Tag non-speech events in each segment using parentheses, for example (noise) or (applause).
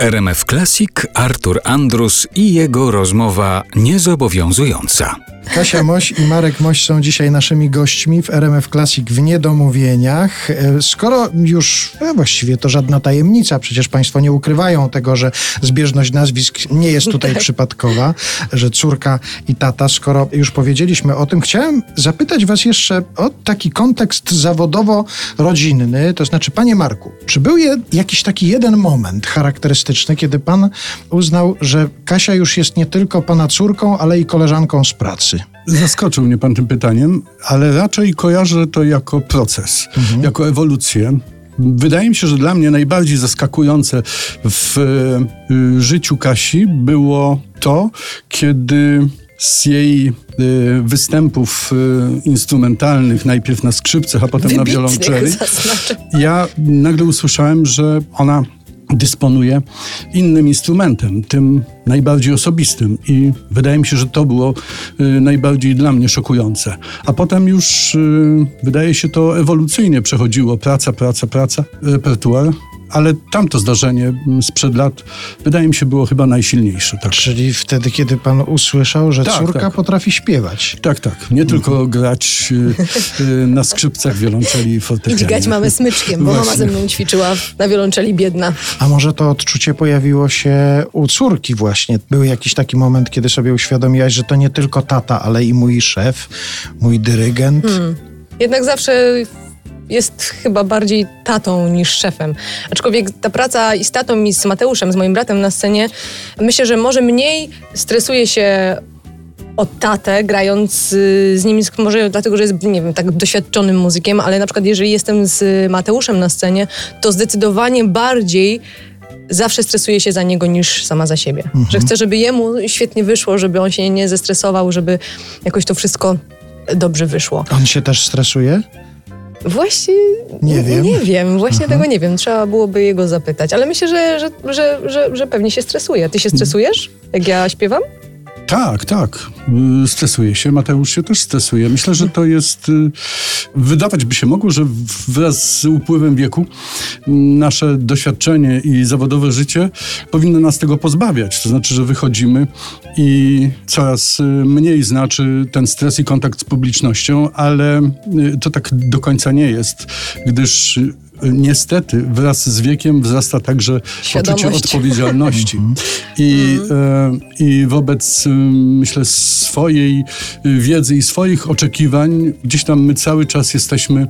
RMF Classic Artur Andrus i jego rozmowa niezobowiązująca. Kasia Moś i Marek Moś są dzisiaj naszymi gośćmi w RMF Classic w Niedomówieniach. E, Skoro już e, właściwie to żadna tajemnica, przecież Państwo nie ukrywają tego, że zbieżność nazwisk nie jest tutaj (laughs) przypadkowa, że córka i tata, skoro już powiedzieliśmy o tym, chciałem zapytać Was jeszcze o taki kontekst zawodowo-rodzinny, to znaczy, Panie Marku, czy był je, jakiś taki jeden moment charakterystyczny, kiedy Pan uznał, że Kasia już jest nie tylko Pana córką, ale i koleżanką z pracy? Zaskoczył mnie pan tym pytaniem, ale raczej kojarzę to jako proces, jako ewolucję. Wydaje mi się, że dla mnie najbardziej zaskakujące w y, życiu Kasi było to, kiedy z jej y, występów y, instrumentalnych, najpierw na skrzypcach, a potem na Wybitnych, wiolonczeli, zaznaczę. ja nagle usłyszałem, że ona dysponuje innym instrumentem, tym najbardziej osobistym. I wydaje mi się, że to było y, najbardziej dla mnie szokujące. A potem już y, wydaje się to ewolucyjnie przechodziło, praca, praca, praca, repertuar, ale tamto zdarzenie mm, sprzed lat wydaje mi się było chyba najsilniejsze. Tak, Czyli wtedy, kiedy pan usłyszał, że Tak, córka tak. potrafi śpiewać. tak, tak. Nie tylko grać y, y, na skrzypcach, wiolonczeli i I fortepianie. dźgać mamę smyczkiem, bo mama Właśnie. ze mną ćwiczyła na wiolonczeli biedna. A może to odczucie pojawiło się u córki właśnie? Był jakiś taki moment, kiedy sobie uświadomiłaś, że to nie tylko tata, ale i mój szef, mój dyrygent. Jednak zawsze jest chyba bardziej tatą niż szefem. Aczkolwiek ta praca i z tatą i z Mateuszem, z moim bratem na scenie, myślę, że może mniej stresuje się o tatę, grając y, z nim, może dlatego, że jest, nie wiem, tak doświadczonym muzykiem, ale na przykład jeżeli jestem z Mateuszem na scenie, to zdecydowanie bardziej zawsze stresuję się za niego niż sama za siebie. Że chcę, żeby jemu świetnie wyszło, żeby on się nie zestresował, żeby jakoś to wszystko dobrze wyszło. On się też stresuje? Właśnie Nie wiem. Nie wiem, właśnie tego nie wiem. Trzeba byłoby jego zapytać. Ale myślę, że, że, że, że, że pewnie się stresuje. Ty się stresujesz, jak ja śpiewam? Tak, tak. Y, Stresuje się. Mateusz się też stresuje. Myślę, że to jest. y, Wydawać by się mogło, że wraz z upływem wieku y, nasze doświadczenie i zawodowe życie powinno nas tego pozbawiać. To znaczy, że wychodzimy i coraz mniej znaczy ten stres i kontakt z publicznością, ale to tak do końca nie jest, gdyż. Niestety, wraz z wiekiem wzrasta także poczucie odpowiedzialności. I, e, I wobec, y, myślę, swojej wiedzy i swoich oczekiwań, gdzieś tam my cały czas jesteśmy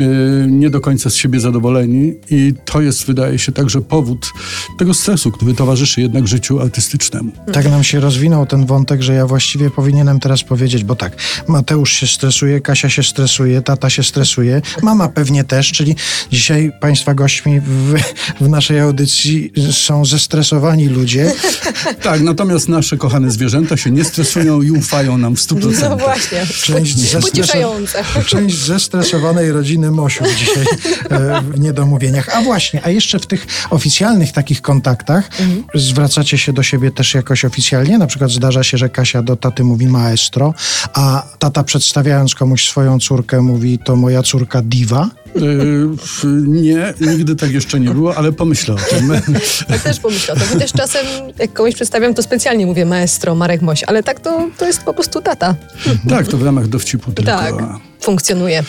y, nie do końca z siebie zadowoleni, i to jest, wydaje się, także powód tego stresu, który towarzyszy jednak życiu artystycznemu. Tak nam się rozwinął ten wątek, że ja właściwie powinienem teraz powiedzieć, bo tak, Mateusz się stresuje, Kasia się stresuje, tata się stresuje, mama pewnie też, czyli dzisiaj Państwa gośćmi w, w naszej audycji są zestresowani ludzie. (laughs) Tak, natomiast nasze kochane zwierzęta się nie stresują i ufają nam w 100%. No właśnie. Część, zestreso- część zestresowanej rodziny Mosiów dzisiaj e, w niedomówieniach. A właśnie, a jeszcze w tych oficjalnych takich kontaktach zwracacie się do siebie też jakoś oficjalnie? Na przykład zdarza się, że Kasia do taty mówi maestro, a tata przedstawiając komuś swoją córkę mówi to moja córka diva. Y, nie, nigdy tak jeszcze nie było, ale pomyślę o tym. (laughs) Tak też pomyślałam. Chociaż czasem, jak kogoś przedstawiam, to specjalnie mówię maestro, Marek Moś, ale tak to, to jest po prostu tata. tak, to w ramach dowcipu tylko. Tak, funkcjonuje.